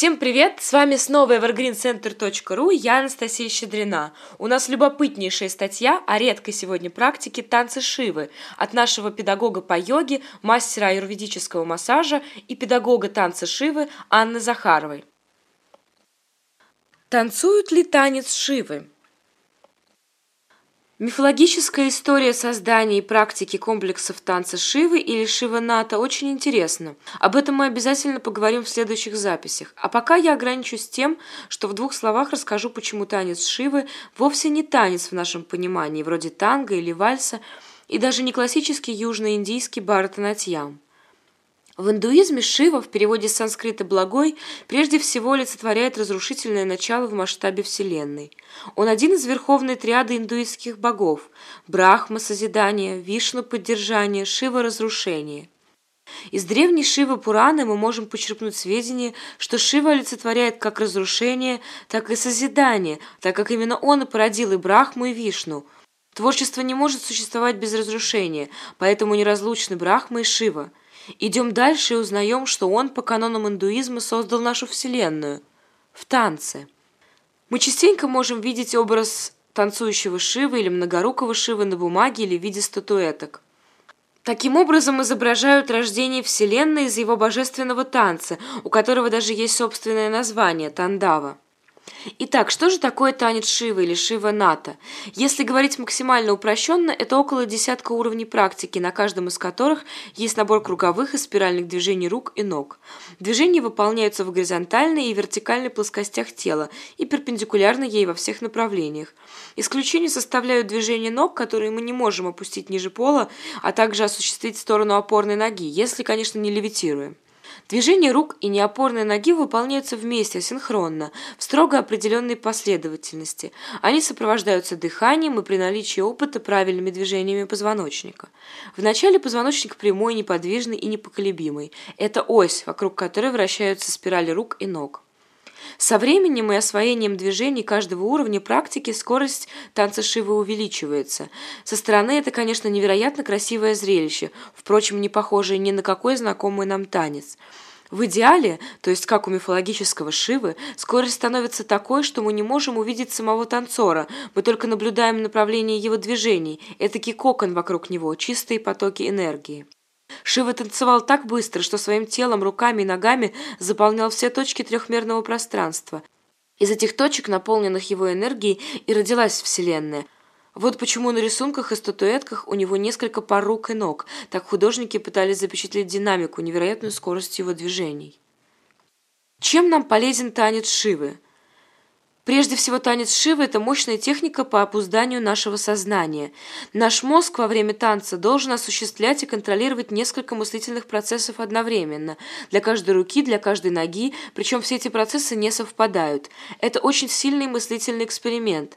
Всем привет! С вами снова evergreencenter.ru, я Анастасия Щедрина. У нас любопытнейшая статья о редкой сегодня практике танцы Шивы от нашего педагога по йоге, мастера аюрведического массажа и педагога танца Шивы Анны Захаровой. Танцуют ли танец Шивы? Мифологическая история создания и практики комплексов танца Шивы или Шиваната очень интересна. Об этом мы обязательно поговорим в следующих записях. А пока я ограничусь тем, что в двух словах расскажу, почему танец Шивы вовсе не танец в нашем понимании, вроде танго или вальса, и даже не классический южноиндийский бхаратанатьям. В индуизме Шива в переводе с санскрита «благой» прежде всего олицетворяет разрушительное начало в масштабе Вселенной. Он один из верховной триады индуистских богов – Брахма – созидание, Вишну – поддержание, Шива – разрушение. Из древней Шивы Пураны мы можем почерпнуть сведения, что Шива олицетворяет как разрушение, так и созидание, так как именно он и породил и Брахму, и Вишну. Творчество не может существовать без разрушения, поэтому неразлучны Брахма и Шива – Идем дальше и узнаем, что он по канонам индуизма создал нашу Вселенную в танце. Мы частенько можем видеть образ танцующего Шивы или многорукого Шивы на бумаге или в виде статуэток. Таким образом изображают рождение Вселенной из его божественного танца, у которого даже есть собственное название – Тандава. Итак, что же такое танец Шивы или Шива Ната? Если говорить максимально упрощенно, это около десятка уровней практики, на каждом из которых есть набор круговых и спиральных движений рук и ног. Движения выполняются в горизонтальной и вертикальной плоскостях тела и перпендикулярно ей во всех направлениях. Исключение составляют движения ног, которые мы не можем опустить ниже пола, а также осуществить в сторону опорной ноги, если, конечно, не левитируем. Движения рук и неопорной ноги выполняются вместе, синхронно, в строго определенной последовательности. Они сопровождаются дыханием и при наличии опыта правильными движениями позвоночника. Вначале позвоночник прямой, неподвижный и непоколебимый. Это ось, вокруг которой вращаются спирали рук и ног. Со временем и освоением движений каждого уровня практики скорость танца Шивы увеличивается. Со стороны это, конечно, невероятно красивое зрелище, впрочем, не похожее ни на какой знакомый нам танец. В идеале, то есть как у мифологического Шивы, скорость становится такой, что мы не можем увидеть самого танцора, мы только наблюдаем направление его движений, этакий кокон вокруг него, чистые потоки энергии. Шива танцевал так быстро, что своим телом, руками и ногами заполнял все точки трехмерного пространства. Из этих точек, наполненных его энергией, и родилась Вселенная. Вот почему на рисунках и статуэтках у него несколько пар рук и ног. Так художники пытались запечатлеть динамику, невероятную скорость его движений. Чем нам полезен танец Шивы? Прежде всего, танец Шивы – это мощная техника по опузданию нашего сознания. Наш мозг во время танца должен осуществлять и контролировать несколько мыслительных процессов одновременно. Для каждой руки, для каждой ноги, причем все эти процессы не совпадают. Это очень сильный мыслительный эксперимент.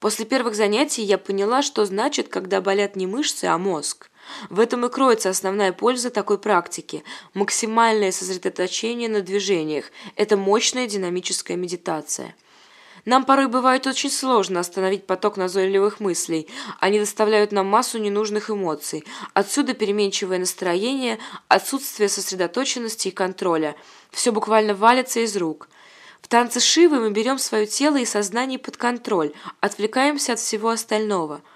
После первых занятий я поняла, что значит, когда болят не мышцы, а мозг. В этом и кроется основная польза такой практики – максимальное сосредоточение на движениях. Это мощная динамическая медитация. Нам порой бывает очень сложно остановить поток назойливых мыслей. Они доставляют нам массу ненужных эмоций. Отсюда переменчивое настроение, отсутствие сосредоточенности и контроля. Все буквально валится из рук. В танце Шивы мы берем свое тело и сознание под контроль, отвлекаемся от всего остального –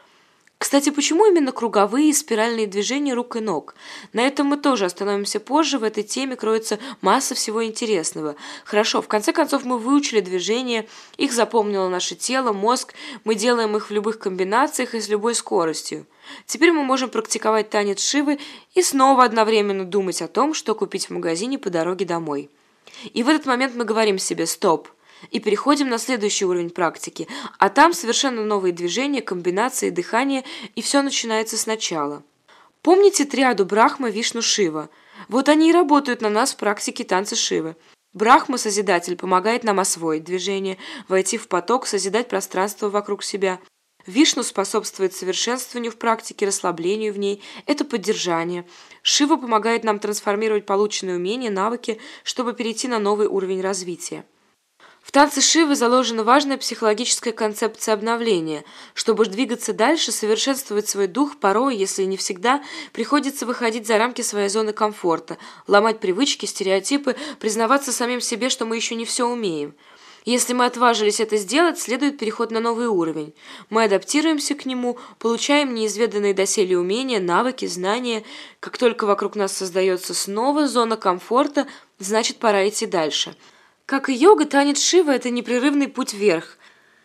кстати, почему именно круговые и спиральные движения рук и ног? На этом мы тоже остановимся позже, в этой теме кроется масса всего интересного. Хорошо, в конце концов мы выучили движения, их запомнило наше тело, мозг, мы делаем их в любых комбинациях и с любой скоростью. Теперь мы можем практиковать танец Шивы и снова одновременно думать о том, что купить в магазине по дороге домой. И в этот момент мы говорим себе «стоп», и переходим на следующий уровень практики, а там совершенно новые движения, комбинации, дыхания, и все начинается сначала. Помните триаду Брахма, Вишну, Шива? Вот они и работают на нас в практике танца Шивы. Брахма, Созидатель, помогает нам освоить движение, войти в поток, созидать пространство вокруг себя. Вишну способствует совершенствованию в практике, расслаблению в ней. Это поддержание. Шива помогает нам трансформировать полученные умения, навыки, чтобы перейти на новый уровень развития. Танце Шивы заложена важная психологическая концепция обновления. Чтобы двигаться дальше, совершенствовать свой дух, порой, если не всегда, приходится выходить за рамки своей зоны комфорта, ломать привычки, стереотипы, признаваться самим себе, что мы еще не все умеем. Если мы отважились это сделать, следует переход на новый уровень. Мы адаптируемся к нему, получаем неизведанные доселе умения, навыки, знания. Как только вокруг нас создается снова зона комфорта, значит пора идти дальше – как и йога, танец Шива – это непрерывный путь вверх.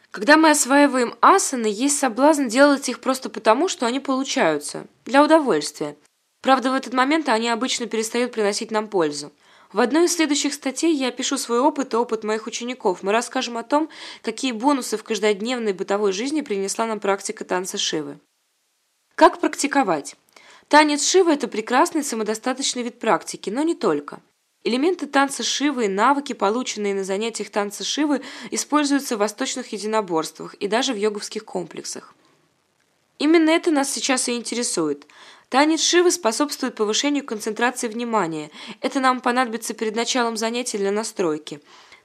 Когда мы осваиваем асаны, есть соблазн делать их просто потому, что они получаются, для удовольствия. Правда, в этот момент они обычно перестают приносить нам пользу. В одной из следующих статей я опишу свой опыт и опыт моих учеников. Мы расскажем о том, какие бонусы в каждодневной бытовой жизни принесла нам практика танца Шивы. Как практиковать? Танец Шивы – это прекрасный самодостаточный вид практики, но не только. Элементы танца Шивы и навыки, полученные на занятиях танца Шивы, используются в восточных единоборствах и даже в йоговских комплексах. Именно это нас сейчас и интересует. Танец Шивы способствует повышению концентрации внимания. Это нам понадобится перед началом занятия для настройки.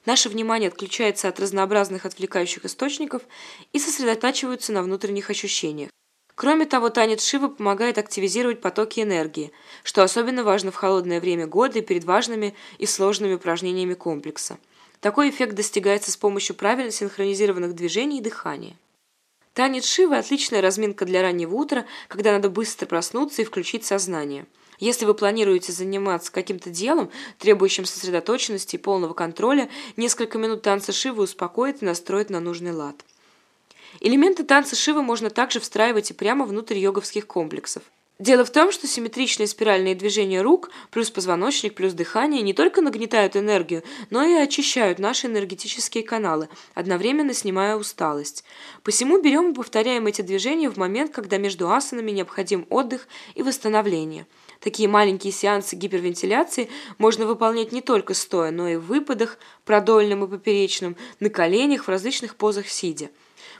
Наше внимание отключается от разнообразных отвлекающих источников и сосредотачивается на внутренних ощущениях. Кроме того, танец Шивы помогает активизировать потоки энергии, что особенно важно в холодное время года и перед важными и сложными упражнениями комплекса. Такой эффект достигается с помощью правильно синхронизированных движений и дыхания. Танец Шивы – отличная разминка для раннего утра, когда надо быстро проснуться и включить сознание. Если вы планируете заниматься каким-то делом, требующим сосредоточенности и полного контроля, несколько минут танца Шивы успокоит и настроит на нужный лад. Элементы танца Шивы можно также встраивать и прямо внутрь йоговских комплексов. Дело в том, что симметричные спиральные движения рук плюс позвоночник плюс дыхание не только нагнетают энергию, но и очищают наши энергетические каналы, одновременно снимая усталость. Посему берем и повторяем эти движения в момент, когда между асанами необходим отдых и восстановление. Такие маленькие сеансы гипервентиляции можно выполнять не только стоя, но и в выпадах, продольным и поперечным, на коленях, в различных позах сидя.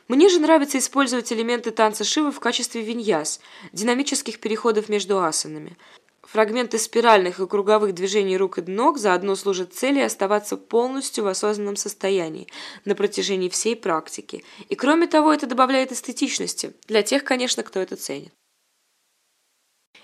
Мне же нравится использовать элементы танца Шивы в качестве виньяс, динамических переходов между асанами. Фрагменты спиральных и круговых движений рук и ног заодно служат цели оставаться полностью в осознанном состоянии на протяжении всей практики. И кроме того, это добавляет эстетичности, для тех, конечно, кто это ценит.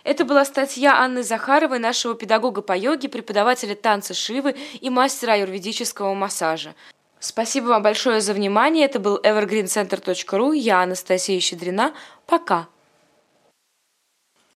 Это была статья Анны Захаровой, нашего педагога по йоге, преподавателя танца Шивы и мастера аюрведического массажа. Спасибо вам большое за внимание. Это был evergreencenter.ru. Я Анастасия Щедрина. Пока.